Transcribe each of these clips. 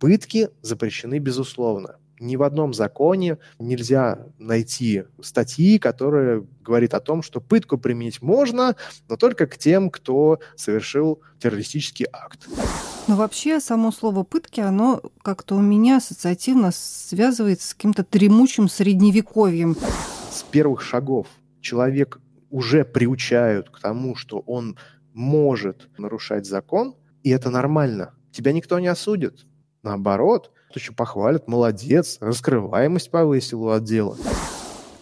Пытки запрещены безусловно. Ни в одном законе нельзя найти статьи, которые говорит о том, что пытку применить можно, но только к тем, кто совершил террористический акт. Но вообще само слово «пытки», оно как-то у меня ассоциативно связывается с каким-то дремучим средневековьем. С первых шагов человек уже приучают к тому, что он может нарушать закон, и это нормально. Тебя никто не осудит. Наоборот, еще похвалят, молодец, раскрываемость повысил у отдела.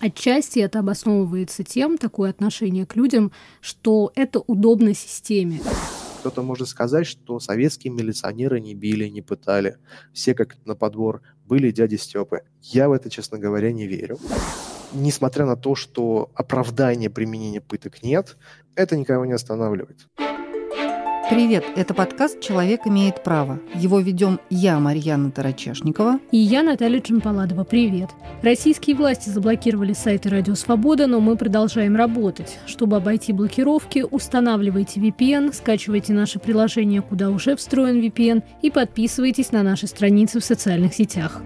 Отчасти это обосновывается тем, такое отношение к людям, что это удобно системе. Кто-то может сказать, что советские милиционеры не били, не пытали. Все как на подбор были дяди Степы. Я в это, честно говоря, не верю. Несмотря на то, что оправдания применения пыток нет, это никого не останавливает. Привет, это подкаст «Человек имеет право». Его ведем я, Марьяна Тарачешникова. И я, Наталья Чемпаладова. Привет. Российские власти заблокировали сайты «Радио Свобода», но мы продолжаем работать. Чтобы обойти блокировки, устанавливайте VPN, скачивайте наше приложение, куда уже встроен VPN, и подписывайтесь на наши страницы в социальных сетях.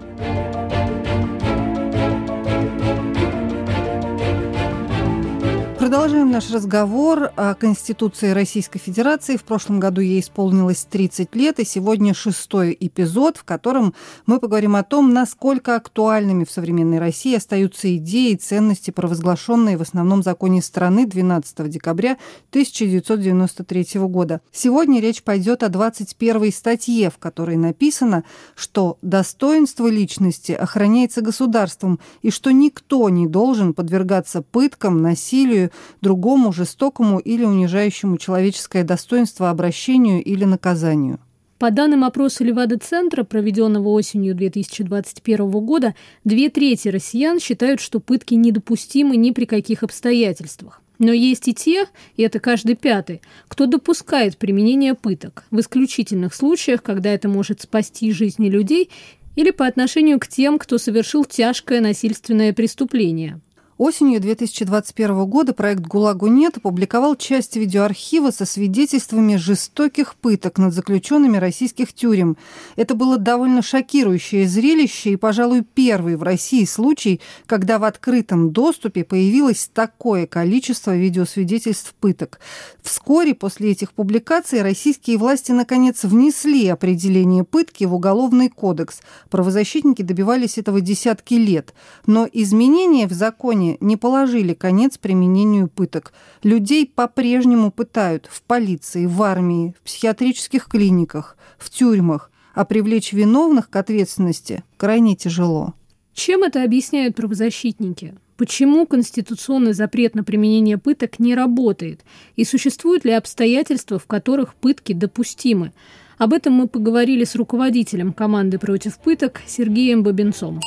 Продолжаем наш разговор о Конституции Российской Федерации. В прошлом году ей исполнилось 30 лет, и сегодня шестой эпизод, в котором мы поговорим о том, насколько актуальными в современной России остаются идеи и ценности, провозглашенные в основном законе страны 12 декабря 1993 года. Сегодня речь пойдет о 21 статье, в которой написано, что достоинство личности охраняется государством и что никто не должен подвергаться пыткам, насилию, другому жестокому или унижающему человеческое достоинство обращению или наказанию. По данным опроса Левада-центра, проведенного осенью 2021 года, две трети россиян считают, что пытки недопустимы ни при каких обстоятельствах. Но есть и те, и это каждый пятый, кто допускает применение пыток в исключительных случаях, когда это может спасти жизни людей или по отношению к тем, кто совершил тяжкое насильственное преступление. Осенью 2021 года проект «ГУЛАГу нет» опубликовал часть видеоархива со свидетельствами жестоких пыток над заключенными российских тюрем. Это было довольно шокирующее зрелище и, пожалуй, первый в России случай, когда в открытом доступе появилось такое количество видеосвидетельств пыток. Вскоре после этих публикаций российские власти наконец внесли определение пытки в Уголовный кодекс. Правозащитники добивались этого десятки лет. Но изменения в законе Не положили конец применению пыток. Людей по-прежнему пытают в полиции, в армии, в психиатрических клиниках, в тюрьмах, а привлечь виновных к ответственности крайне тяжело. Чем это объясняют правозащитники? Почему конституционный запрет на применение пыток не работает? И существуют ли обстоятельства, в которых пытки допустимы? Об этом мы поговорили с руководителем команды против пыток Сергеем Бабенцом.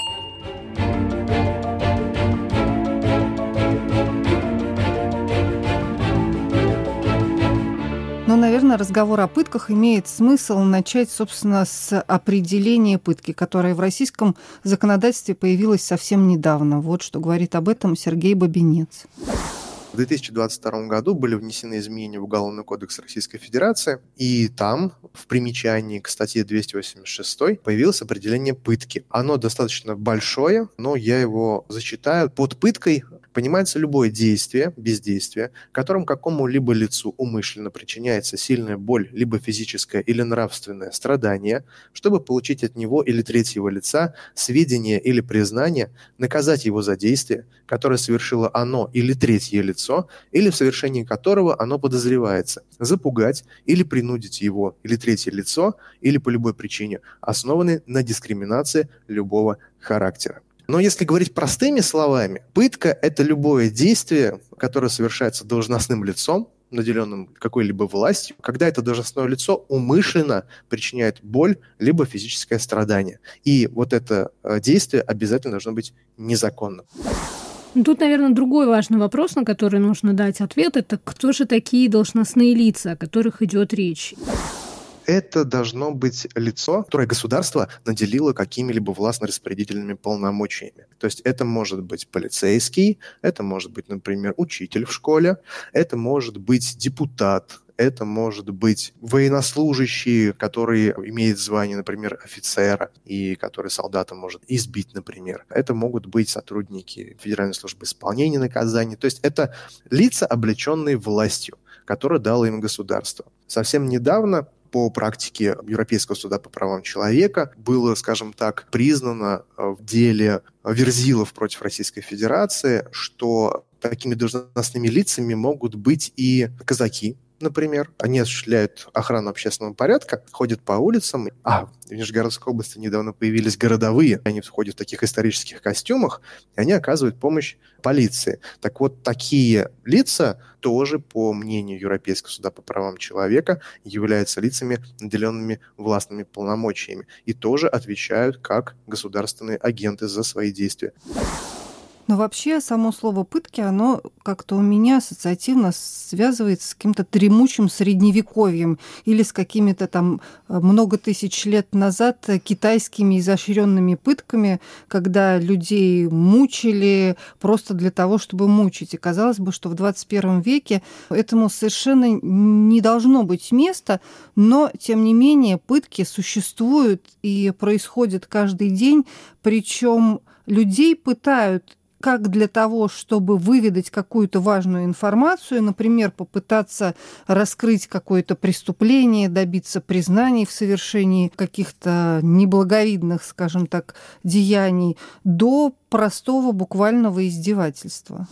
Ну, наверное, разговор о пытках имеет смысл начать, собственно, с определения пытки, которое в российском законодательстве появилось совсем недавно. Вот что говорит об этом Сергей Бабинец. В 2022 году были внесены изменения в Уголовный кодекс Российской Федерации, и там, в примечании к статье 286, появилось определение пытки. Оно достаточно большое, но я его зачитаю. Под пыткой понимается любое действие, бездействие, которым какому-либо лицу умышленно причиняется сильная боль, либо физическое или нравственное страдание, чтобы получить от него или третьего лица сведения или признание, наказать его за действие, которое совершило оно или третье лицо, или в совершении которого оно подозревается, запугать или принудить его или третье лицо, или по любой причине, основанной на дискриминации любого характера. Но если говорить простыми словами, пытка – это любое действие, которое совершается должностным лицом, наделенным какой-либо властью, когда это должностное лицо умышленно причиняет боль либо физическое страдание. И вот это э, действие обязательно должно быть незаконным. Тут, наверное, другой важный вопрос, на который нужно дать ответ, это кто же такие должностные лица, о которых идет речь это должно быть лицо, которое государство наделило какими-либо властно-распорядительными полномочиями. То есть это может быть полицейский, это может быть, например, учитель в школе, это может быть депутат, это может быть военнослужащий, который имеет звание, например, офицера, и который солдата может избить, например. Это могут быть сотрудники Федеральной службы исполнения наказаний. То есть это лица, облеченные властью, которую дало им государство. Совсем недавно по практике Европейского суда по правам человека было, скажем так, признано э, в деле Верзилов против Российской Федерации, что такими должностными лицами могут быть и казаки, например. Они осуществляют охрану общественного порядка, ходят по улицам. А, в Нижегородской области недавно появились городовые. Они входят в таких исторических костюмах, и они оказывают помощь полиции. Так вот, такие лица тоже, по мнению Европейского суда по правам человека, являются лицами, наделенными властными полномочиями, и тоже отвечают как государственные агенты за свои действия. Но вообще само слово «пытки», оно как-то у меня ассоциативно связывается с каким-то дремучим средневековьем или с какими-то там э, много тысяч лет назад китайскими изощренными пытками, когда людей мучили просто для того, чтобы мучить. И казалось бы, что в 21 веке этому совершенно не должно быть места, но, тем не менее, пытки существуют и происходят каждый день, причем людей пытают как для того, чтобы выведать какую-то важную информацию, например, попытаться раскрыть какое-то преступление, добиться признаний в совершении каких-то неблаговидных, скажем так, деяний, до простого буквального издевательства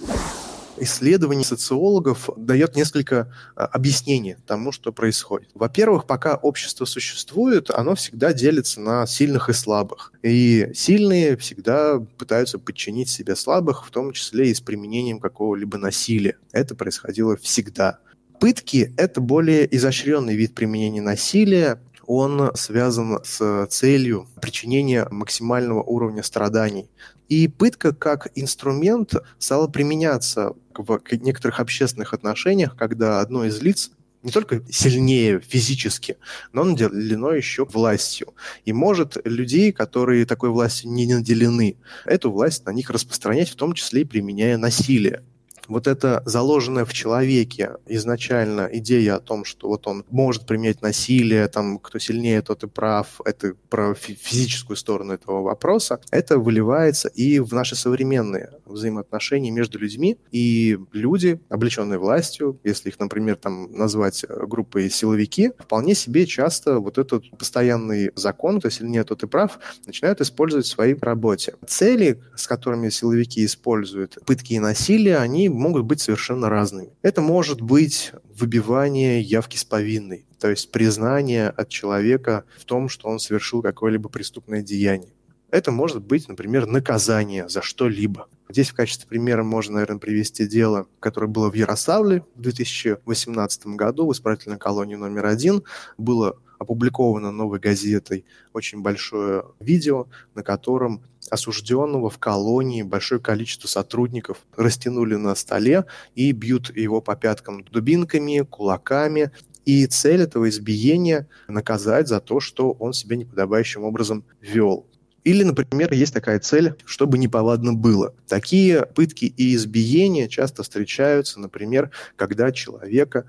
исследований социологов дает несколько а, объяснений тому, что происходит. Во-первых, пока общество существует, оно всегда делится на сильных и слабых. И сильные всегда пытаются подчинить себе слабых, в том числе и с применением какого-либо насилия. Это происходило всегда. Пытки – это более изощренный вид применения насилия, он связан с целью причинения максимального уровня страданий. И пытка как инструмент стала применяться в некоторых общественных отношениях, когда одно из лиц не только сильнее физически, но наделено еще властью. И может людей, которые такой властью не наделены, эту власть на них распространять, в том числе и применяя насилие вот эта заложенная в человеке изначально идея о том, что вот он может применять насилие, там, кто сильнее, тот и прав, это про физическую сторону этого вопроса, это выливается и в наши современные взаимоотношения между людьми, и люди, облеченные властью, если их, например, там назвать э, группой силовики, вполне себе часто вот этот постоянный закон, кто сильнее, тот и прав, начинают использовать в своей работе. Цели, с которыми силовики используют пытки и насилие, они могут быть совершенно разными. Это может быть выбивание явки с повинной, то есть признание от человека в том, что он совершил какое-либо преступное деяние. Это может быть, например, наказание за что-либо. Здесь в качестве примера можно, наверное, привести дело, которое было в Ярославле в 2018 году в исправительной колонии номер один. Было опубликовано новой газетой очень большое видео, на котором осужденного в колонии большое количество сотрудников растянули на столе и бьют его по пяткам дубинками, кулаками. И цель этого избиения – наказать за то, что он себя неподобающим образом вел. Или, например, есть такая цель, чтобы неповадно было. Такие пытки и избиения часто встречаются, например, когда человека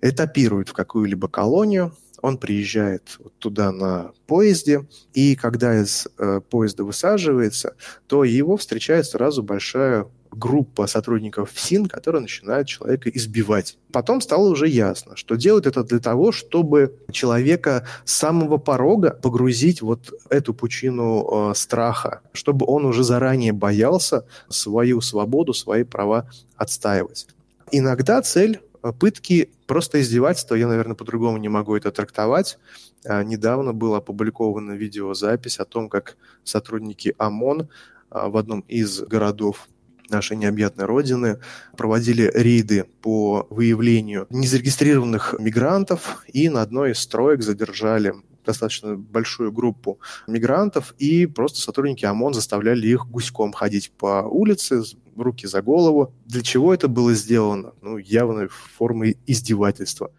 этапируют в какую-либо колонию, он приезжает вот туда на поезде, и когда из э, поезда высаживается, то его встречает сразу большая группа сотрудников ФСИН, которая начинает человека избивать. Потом стало уже ясно, что делают это для того, чтобы человека с самого порога погрузить вот эту пучину э, страха, чтобы он уже заранее боялся свою свободу, свои права отстаивать. Иногда цель пытки просто издевательство, я, наверное, по-другому не могу это трактовать. А, недавно была опубликована видеозапись о том, как сотрудники ОМОН а, в одном из городов нашей необъятной родины проводили рейды по выявлению незарегистрированных мигрантов и на одной из строек задержали достаточно большую группу мигрантов, и просто сотрудники ОМОН заставляли их гуськом ходить по улице, руки за голову. Для чего это было сделано? Ну, явно формой издевательства.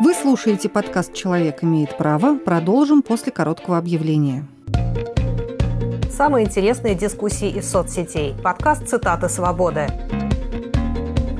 Вы слушаете подкаст «Человек имеет право». Продолжим после короткого объявления. Самые интересные дискуссии из соцсетей. Подкаст «Цитаты свободы».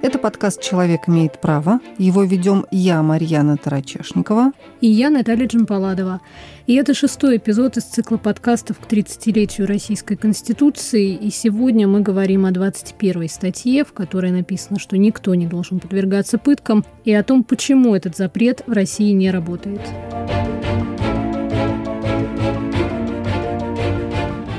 Это подкаст «Человек имеет право». Его ведем я, Марьяна Торочешникова. И я, Наталья Джанполадова. И это шестой эпизод из цикла подкастов к 30-летию Российской Конституции. И сегодня мы говорим о 21 статье, в которой написано, что никто не должен подвергаться пыткам, и о том, почему этот запрет в России не работает.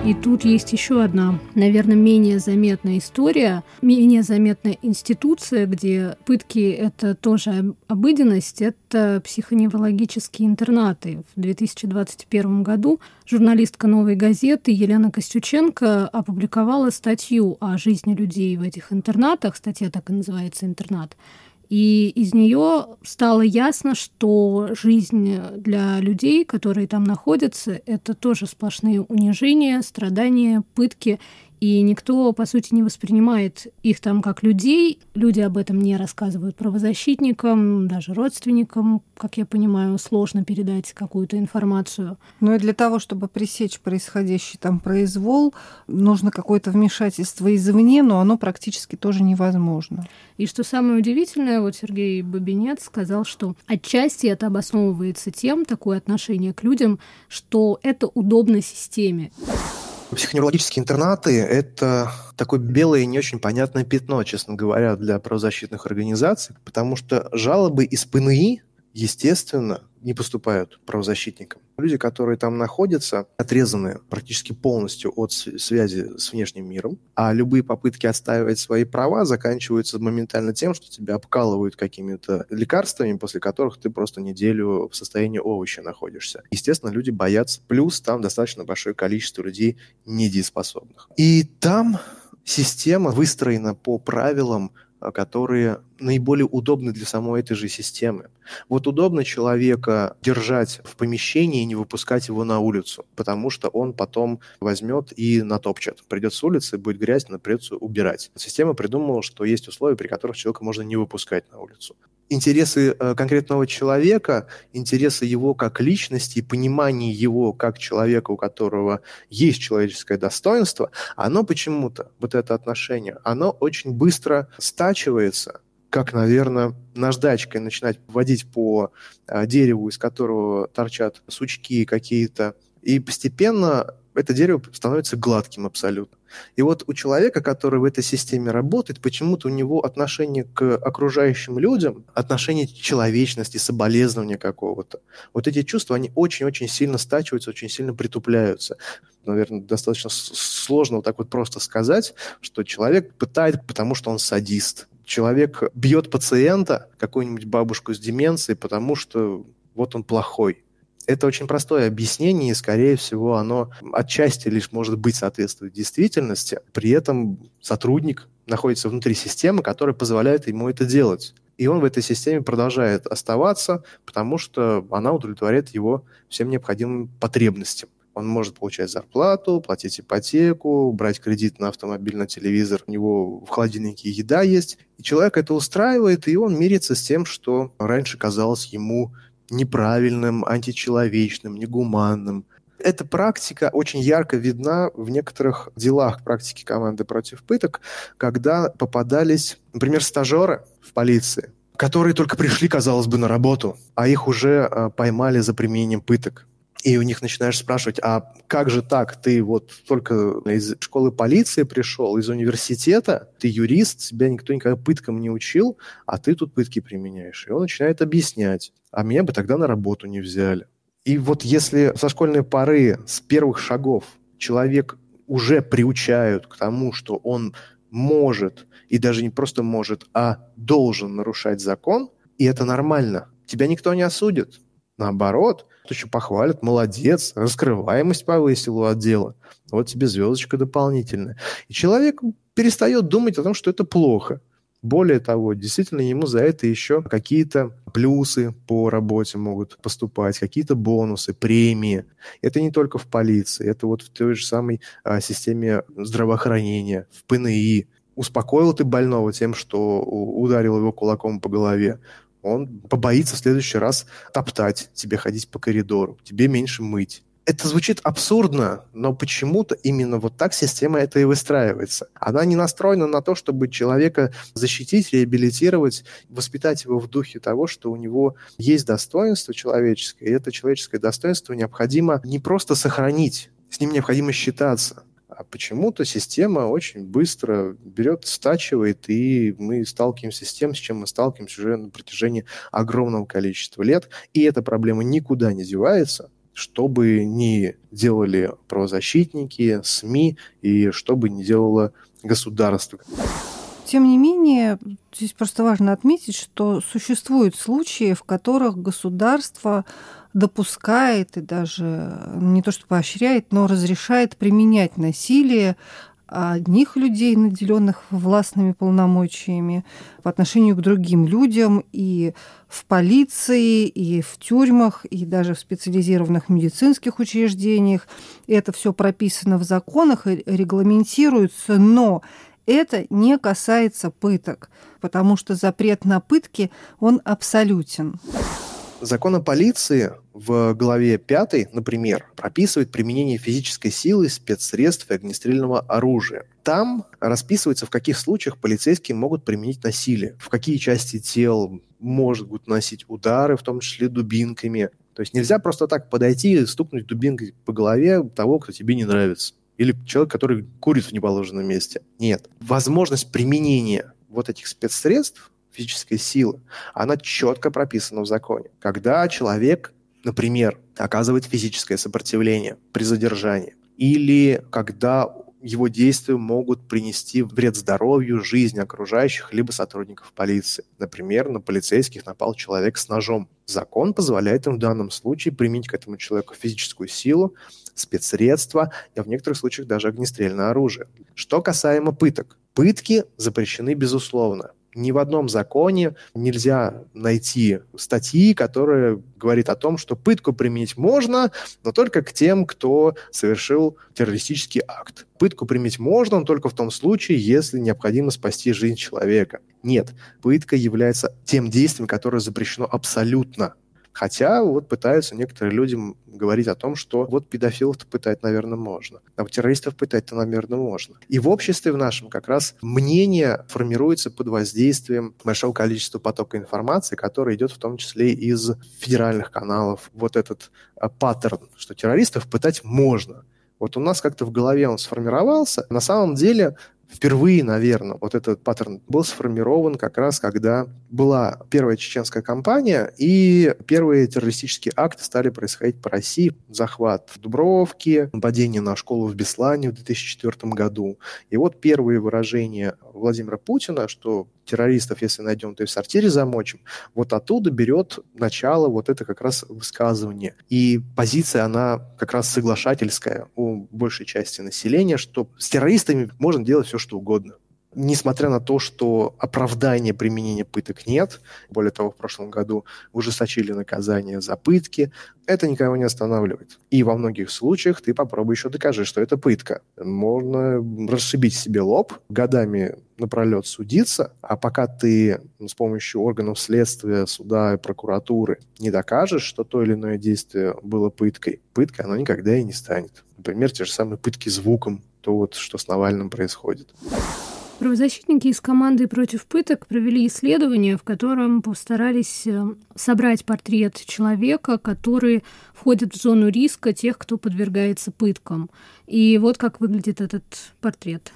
И тут есть еще одна, наверное, менее заметная история, менее заметная институция, где пытки – это тоже обыденность, это психоневрологические интернаты. В 2021 году журналистка «Новой газеты» Елена Костюченко опубликовала статью о жизни людей в этих интернатах. Статья так и называется «Интернат». И из нее стало ясно, что жизнь для людей, которые там находятся, это тоже сплошные унижения, страдания, пытки и никто, по сути, не воспринимает их там как людей. Люди об этом не рассказывают правозащитникам, даже родственникам, как я понимаю, сложно передать какую-то информацию. Ну и для того, чтобы пресечь происходящий там произвол, нужно какое-то вмешательство извне, но оно практически тоже невозможно. И что самое удивительное, вот Сергей Бабинец сказал, что отчасти это обосновывается тем, такое отношение к людям, что это удобно системе. Психоневрологические интернаты – это такое белое и не очень понятное пятно, честно говоря, для правозащитных организаций, потому что жалобы из ПНИ, естественно, не поступают правозащитникам. Люди, которые там находятся, отрезаны практически полностью от связи с внешним миром, а любые попытки отстаивать свои права заканчиваются моментально тем, что тебя обкалывают какими-то лекарствами, после которых ты просто неделю в состоянии овоща находишься. Естественно, люди боятся. Плюс там достаточно большое количество людей недееспособных. И там система выстроена по правилам которые наиболее удобны для самой этой же системы. Вот удобно человека держать в помещении и не выпускать его на улицу, потому что он потом возьмет и натопчет. Придет с улицы, будет грязь, но придется убирать. Система придумала, что есть условия, при которых человека можно не выпускать на улицу интересы э, конкретного человека, интересы его как личности, понимание его как человека, у которого есть человеческое достоинство, оно почему-то, вот это отношение, оно очень быстро стачивается, как, наверное, наждачкой начинать вводить по э, дереву, из которого торчат сучки какие-то, и постепенно это дерево становится гладким абсолютно. И вот у человека, который в этой системе работает, почему-то у него отношение к окружающим людям, отношение человечности, соболезнования какого-то, вот эти чувства, они очень-очень сильно стачиваются, очень сильно притупляются. Наверное, достаточно сложно вот так вот просто сказать, что человек пытает, потому что он садист. Человек бьет пациента, какую-нибудь бабушку с деменцией, потому что вот он плохой это очень простое объяснение, и, скорее всего, оно отчасти лишь может быть соответствует действительности. При этом сотрудник находится внутри системы, которая позволяет ему это делать. И он в этой системе продолжает оставаться, потому что она удовлетворяет его всем необходимым потребностям. Он может получать зарплату, платить ипотеку, брать кредит на автомобиль, на телевизор. У него в холодильнике еда есть. И человек это устраивает, и он мирится с тем, что раньше казалось ему неправильным, античеловечным, негуманным. Эта практика очень ярко видна в некоторых делах практики команды против пыток, когда попадались, например, стажеры в полиции, которые только пришли, казалось бы, на работу, а их уже э, поймали за применением пыток. И у них начинаешь спрашивать, а как же так? Ты вот только из школы полиции пришел, из университета, ты юрист, тебя никто никогда пыткам не учил, а ты тут пытки применяешь. И он начинает объяснять, а меня бы тогда на работу не взяли. И вот если со школьной поры, с первых шагов человек уже приучают к тому, что он может, и даже не просто может, а должен нарушать закон, и это нормально, тебя никто не осудит. Наоборот, еще похвалят, молодец, раскрываемость повысил у отдела. Вот тебе звездочка дополнительная. И человек перестает думать о том, что это плохо. Более того, действительно ему за это еще какие-то плюсы по работе могут поступать, какие-то бонусы, премии. Это не только в полиции, это вот в той же самой а, системе здравоохранения, в ПНИ. Успокоил ты больного тем, что ударил его кулаком по голове. Он побоится в следующий раз топтать, тебе ходить по коридору, тебе меньше мыть это звучит абсурдно, но почему-то именно вот так система это и выстраивается. Она не настроена на то, чтобы человека защитить, реабилитировать, воспитать его в духе того, что у него есть достоинство человеческое, и это человеческое достоинство необходимо не просто сохранить, с ним необходимо считаться. А почему-то система очень быстро берет, стачивает, и мы сталкиваемся с тем, с чем мы сталкиваемся уже на протяжении огромного количества лет. И эта проблема никуда не девается, что бы ни делали правозащитники, СМИ и что бы ни делало государство. Тем не менее, здесь просто важно отметить, что существуют случаи, в которых государство допускает и даже не то что поощряет, но разрешает применять насилие одних людей, наделенных властными полномочиями, по отношению к другим людям и в полиции, и в тюрьмах, и даже в специализированных медицинских учреждениях. Это все прописано в законах и регламентируется, но это не касается пыток, потому что запрет на пытки, он абсолютен. Закон о полиции в главе 5, например, прописывает применение физической силы, спецсредств и огнестрельного оружия. Там расписывается, в каких случаях полицейские могут применить насилие, в какие части тел могут носить удары, в том числе дубинками. То есть нельзя просто так подойти и стукнуть дубинкой по голове того, кто тебе не нравится. Или человек, который курит в неположенном месте. Нет. Возможность применения вот этих спецсредств физической силы, она четко прописана в законе. Когда человек, например, оказывает физическое сопротивление при задержании, или когда его действия могут принести вред здоровью, жизни окружающих, либо сотрудников полиции. Например, на полицейских напал человек с ножом. Закон позволяет им в данном случае применить к этому человеку физическую силу, спецсредства, и в некоторых случаях даже огнестрельное оружие. Что касаемо пыток. Пытки запрещены безусловно ни в одном законе нельзя найти статьи, которая говорит о том, что пытку применить можно, но только к тем, кто совершил террористический акт. Пытку применить можно, но только в том случае, если необходимо спасти жизнь человека. Нет, пытка является тем действием, которое запрещено абсолютно. Хотя вот пытаются некоторые люди говорить о том, что вот педофилов-то пытать, наверное, можно. А вот террористов пытать-то, наверное, можно. И в обществе в нашем как раз мнение формируется под воздействием большого количества потока информации, который идет в том числе из федеральных каналов. Вот этот а, паттерн, что террористов пытать можно. Вот у нас как-то в голове он сформировался. На самом деле впервые, наверное, вот этот паттерн был сформирован как раз, когда была первая чеченская кампания, и первые террористические акты стали происходить по России. Захват в Дубровке, нападение на школу в Беслане в 2004 году. И вот первые выражения Владимира Путина, что террористов, если найдем, то и в сортире замочим, вот оттуда берет начало вот это как раз высказывание. И позиция, она как раз соглашательская у большей части населения, что с террористами можно делать все, что угодно несмотря на то, что оправдания применения пыток нет, более того, в прошлом году ужесточили наказание за пытки, это никого не останавливает. И во многих случаях ты попробуй еще докажи, что это пытка. Можно расшибить себе лоб, годами напролет судиться, а пока ты с помощью органов следствия, суда и прокуратуры не докажешь, что то или иное действие было пыткой, пыткой оно никогда и не станет. Например, те же самые пытки звуком, то вот, что с Навальным происходит. Правозащитники из команды «Против пыток» провели исследование, в котором постарались э, собрать портрет человека, который входит в зону риска тех, кто подвергается пыткам. И вот как выглядит этот портрет.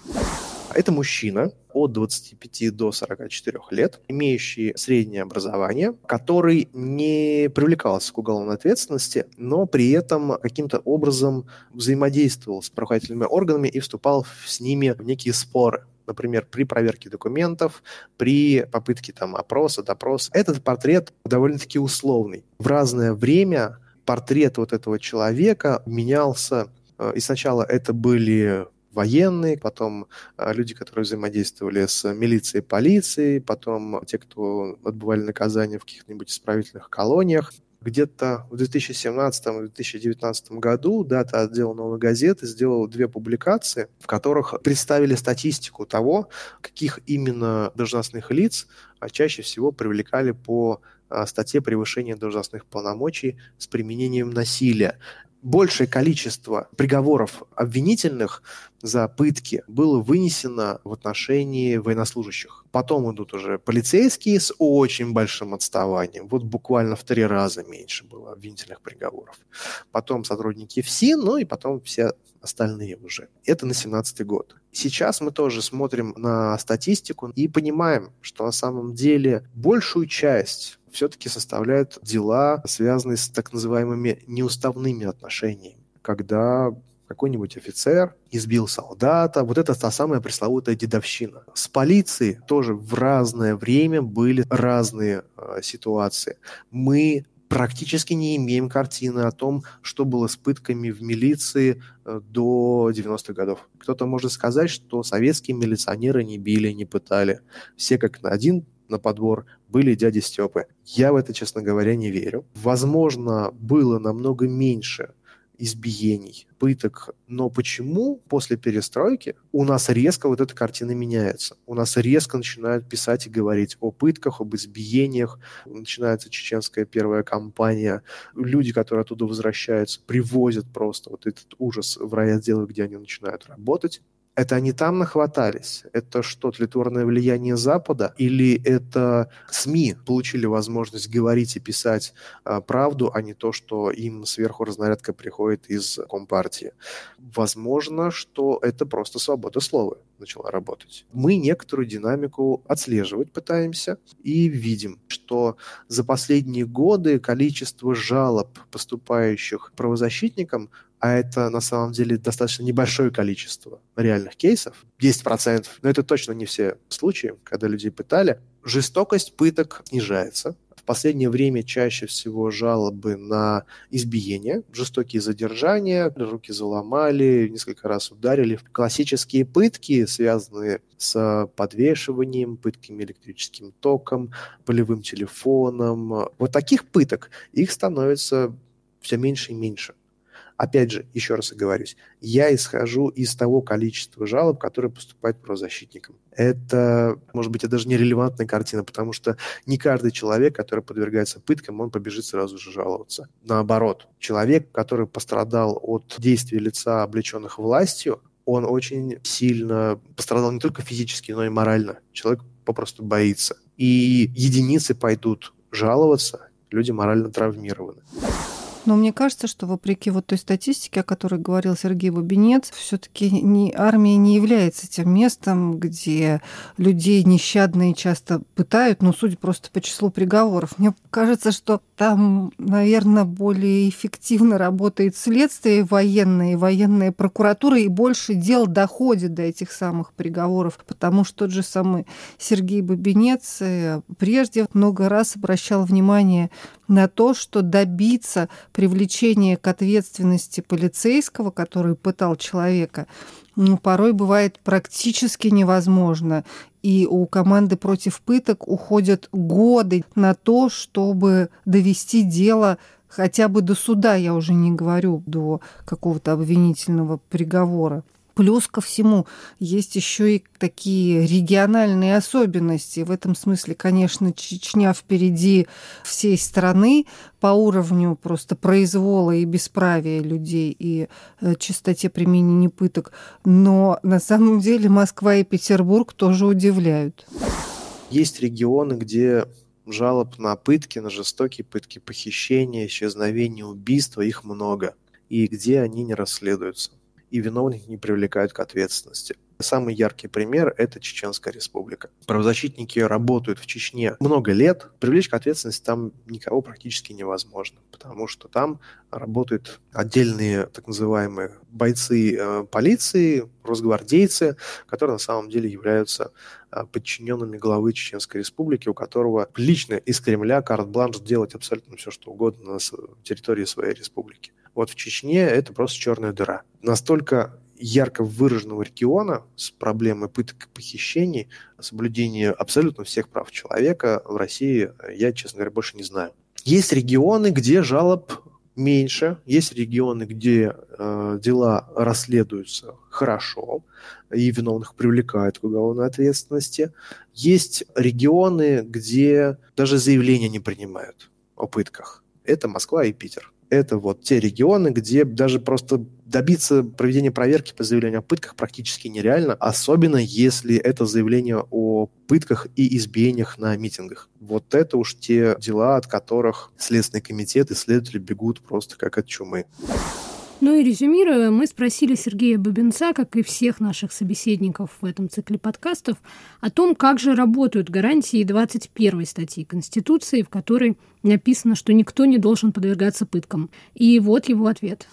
Это мужчина от 25 до 44 лет, имеющий среднее образование, который не привлекался к уголовной ответственности, но при этом каким-то образом взаимодействовал с правоохранительными органами и вступал с ними в некие споры например, при проверке документов, при попытке там опроса, допроса. Этот портрет довольно-таки условный. В разное время портрет вот этого человека менялся, э, и сначала это были военные, потом а, люди, которые взаимодействовали с милицией и полицией, потом те, кто отбывали наказание в каких-нибудь исправительных колониях. Где-то в 2017-2019 году дата отдела «Новой газеты» сделал две публикации, в которых представили статистику того, каких именно должностных лиц а, чаще всего привлекали по а, статье превышения должностных полномочий с применением насилия большее количество приговоров обвинительных за пытки было вынесено в отношении военнослужащих. Потом идут уже полицейские с очень большим отставанием. Вот буквально в три раза меньше было обвинительных приговоров. Потом сотрудники ФСИН, ну и потом все остальные уже. Это на 17 год. Сейчас мы тоже смотрим на статистику и понимаем, что на самом деле большую часть все-таки составляют дела, связанные с так называемыми неуставными отношениями, когда какой-нибудь офицер избил солдата. Вот это та самая пресловутая дедовщина. С полицией тоже в разное время были разные э, ситуации. Мы практически не имеем картины о том, что было с пытками в милиции э, до 90-х годов. Кто-то может сказать, что советские милиционеры не били, не пытали. Все как на один на подбор были дяди Степы. Я в это, честно говоря, не верю. Возможно, было намного меньше избиений, пыток. Но почему после перестройки у нас резко вот эта картина меняется? У нас резко начинают писать и говорить о пытках, об избиениях. Начинается чеченская первая кампания. Люди, которые оттуда возвращаются, привозят просто вот этот ужас в райотделы, где они начинают работать это они там нахватались? Это что, тлетворное влияние Запада? Или это СМИ получили возможность говорить и писать а, правду, а не то, что им сверху разнарядка приходит из Компартии? Возможно, что это просто свобода слова начала работать. Мы некоторую динамику отслеживать пытаемся и видим, что за последние годы количество жалоб, поступающих правозащитникам, а это на самом деле достаточно небольшое количество реальных кейсов, 10%, но это точно не все случаи, когда людей пытали, жестокость пыток снижается. В последнее время чаще всего жалобы на избиение, жестокие задержания, руки заломали, несколько раз ударили. Классические пытки, связанные с подвешиванием, пытками электрическим током, полевым телефоном. Вот таких пыток, их становится все меньше и меньше. Опять же, еще раз оговорюсь, я исхожу из того количества жалоб, которые поступают правозащитникам. Это, может быть, это даже нерелевантная картина, потому что не каждый человек, который подвергается пыткам, он побежит сразу же жаловаться. Наоборот, человек, который пострадал от действий лица, облеченных властью, он очень сильно пострадал не только физически, но и морально. Человек попросту боится. И единицы пойдут жаловаться, люди морально травмированы. Но мне кажется, что вопреки вот той статистике, о которой говорил Сергей Бабинец, все таки не, армия не является тем местом, где людей нещадно часто пытают, но судя просто по числу приговоров. Мне кажется, что там, наверное, более эффективно работает следствие военное, военная прокуратура, и больше дел доходит до этих самых приговоров, потому что тот же самый Сергей Бабинец э, прежде много раз обращал внимание на то, что добиться привлечения к ответственности полицейского, который пытал человека, ну, порой бывает практически невозможно. И у команды против пыток уходят годы на то, чтобы довести дело хотя бы до суда, я уже не говорю до какого-то обвинительного приговора. Плюс ко всему есть еще и такие региональные особенности. В этом смысле, конечно, Чечня впереди всей страны по уровню просто произвола и бесправия людей и э, чистоте применения пыток. Но на самом деле Москва и Петербург тоже удивляют. Есть регионы, где жалоб на пытки, на жестокие пытки, похищения, исчезновения, убийства, их много. И где они не расследуются и виновных не привлекают к ответственности. Самый яркий пример – это Чеченская республика. Правозащитники работают в Чечне много лет. Привлечь к ответственности там никого практически невозможно, потому что там работают отдельные так называемые бойцы э, полиции, росгвардейцы, которые на самом деле являются э, подчиненными главы Чеченской республики, у которого лично из Кремля карт-бланш делать абсолютно все, что угодно на территории своей республики. Вот в Чечне это просто черная дыра. Настолько ярко выраженного региона с проблемой пыток и похищений, соблюдения абсолютно всех прав человека в России я, честно говоря, больше не знаю. Есть регионы, где жалоб меньше, есть регионы, где э, дела расследуются хорошо и виновных привлекают к уголовной ответственности. Есть регионы, где даже заявления не принимают о пытках. Это Москва и Питер это вот те регионы, где даже просто добиться проведения проверки по заявлению о пытках практически нереально, особенно если это заявление о пытках и избиениях на митингах. Вот это уж те дела, от которых Следственный комитет и следователи бегут просто как от чумы. Ну и резюмируя, мы спросили Сергея Бабинца, как и всех наших собеседников в этом цикле подкастов, о том, как же работают гарантии 21 статьи Конституции, в которой написано, что никто не должен подвергаться пыткам. И вот его ответ.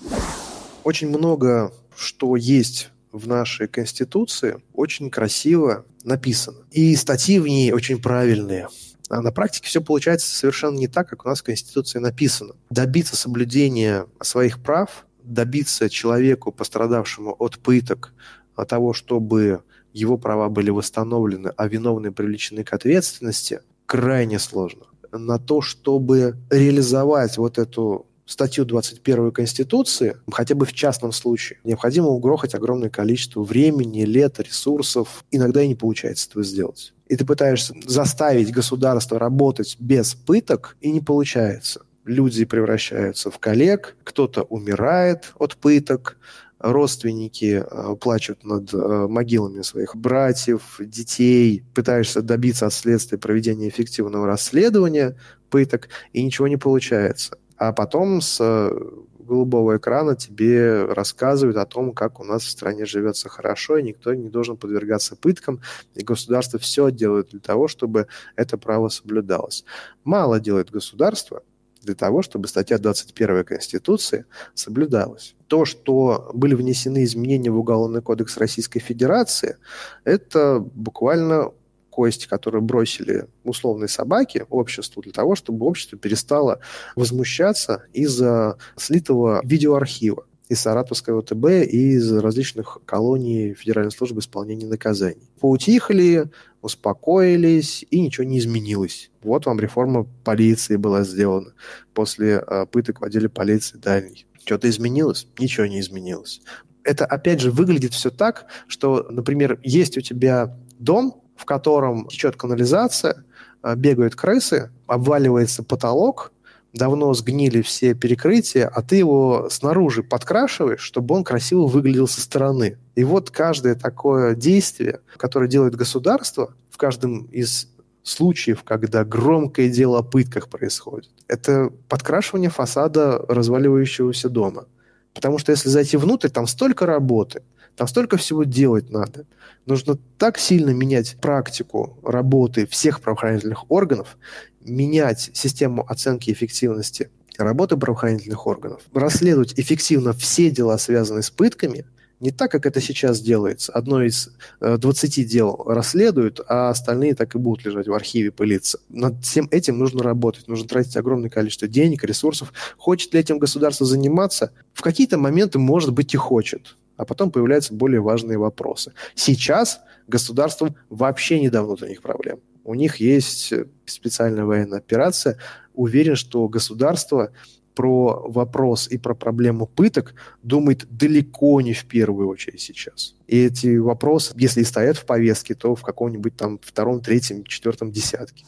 Очень много что есть в нашей Конституции, очень красиво написано. И статьи в ней очень правильные. А на практике все получается совершенно не так, как у нас в Конституции написано. Добиться соблюдения своих прав добиться человеку, пострадавшему от пыток, от того, чтобы его права были восстановлены, а виновные привлечены к ответственности, крайне сложно. На то, чтобы реализовать вот эту статью 21 Конституции, хотя бы в частном случае, необходимо угрохать огромное количество времени, лет, ресурсов. Иногда и не получается этого сделать. И ты пытаешься заставить государство работать без пыток, и не получается люди превращаются в коллег, кто-то умирает от пыток, родственники э, плачут над э, могилами своих братьев, детей, пытаешься добиться от следствия проведения эффективного расследования пыток, и ничего не получается. А потом с э, голубого экрана тебе рассказывают о том, как у нас в стране живется хорошо, и никто не должен подвергаться пыткам, и государство все делает для того, чтобы это право соблюдалось. Мало делает государство, для того, чтобы статья 21 Конституции соблюдалась. То, что были внесены изменения в Уголовный кодекс Российской Федерации, это буквально кость, которую бросили условные собаки обществу для того, чтобы общество перестало возмущаться из-за слитого видеоархива из Саратовской ОТБ и из различных колоний Федеральной службы исполнения наказаний. Поутихли, успокоились, и ничего не изменилось. Вот вам реформа полиции была сделана после э, пыток в отделе полиции дальней. Что-то изменилось? Ничего не изменилось. Это, опять же, выглядит все так, что, например, есть у тебя дом, в котором течет канализация, э, бегают крысы, обваливается потолок, давно сгнили все перекрытия, а ты его снаружи подкрашиваешь, чтобы он красиво выглядел со стороны. И вот каждое такое действие, которое делает государство в каждом из случаев, когда громкое дело о пытках происходит, это подкрашивание фасада разваливающегося дома. Потому что если зайти внутрь, там столько работы, там столько всего делать надо. Нужно так сильно менять практику работы всех правоохранительных органов, менять систему оценки эффективности работы правоохранительных органов, расследовать эффективно все дела, связанные с пытками, не так, как это сейчас делается. Одно из 20 э, дел расследуют, а остальные так и будут лежать в архиве, пылиться. Над всем этим нужно работать, нужно тратить огромное количество денег, ресурсов. Хочет ли этим государство заниматься? В какие-то моменты, может быть, и хочет. А потом появляются более важные вопросы. Сейчас государством вообще не до внутренних проблем у них есть э, специальная военная операция. Уверен, что государство про вопрос и про проблему пыток думает далеко не в первую очередь сейчас. И эти вопросы, если и стоят в повестке, то в каком-нибудь там втором, третьем, четвертом десятке.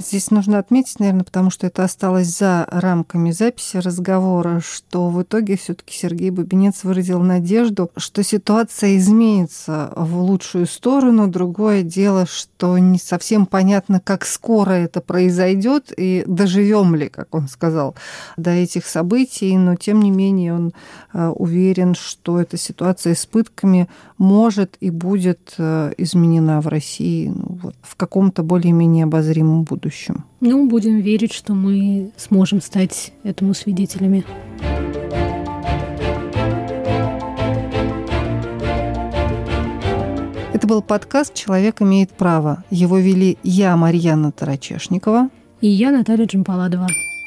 Здесь нужно отметить, наверное, потому что это осталось за рамками записи разговора, что в итоге все-таки Сергей Бабинец выразил надежду, что ситуация изменится в лучшую сторону. Другое дело, что не совсем понятно, как скоро это произойдет и доживем ли, как он сказал, до этих событий. Но тем не менее он э, уверен, что эта ситуация с пытками может и будет э, изменена в России ну, в каком-то более-менее обозримом будущем будущем. Ну, будем верить, что мы сможем стать этому свидетелями. Это был подкаст «Человек имеет право». Его вели я, Марьяна Тарачешникова. И я, Наталья Джампаладова.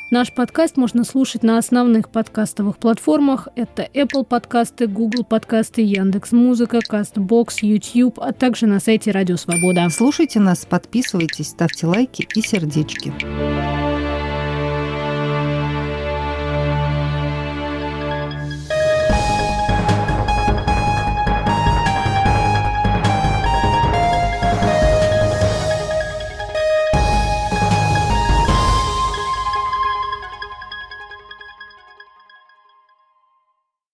Наш подкаст можно слушать на основных подкастовых платформах. Это Apple подкасты, Google подкасты, Яндекс Музыка, Castbox, YouTube, а также на сайте Радио Свобода. Слушайте нас, подписывайтесь, ставьте лайки и сердечки.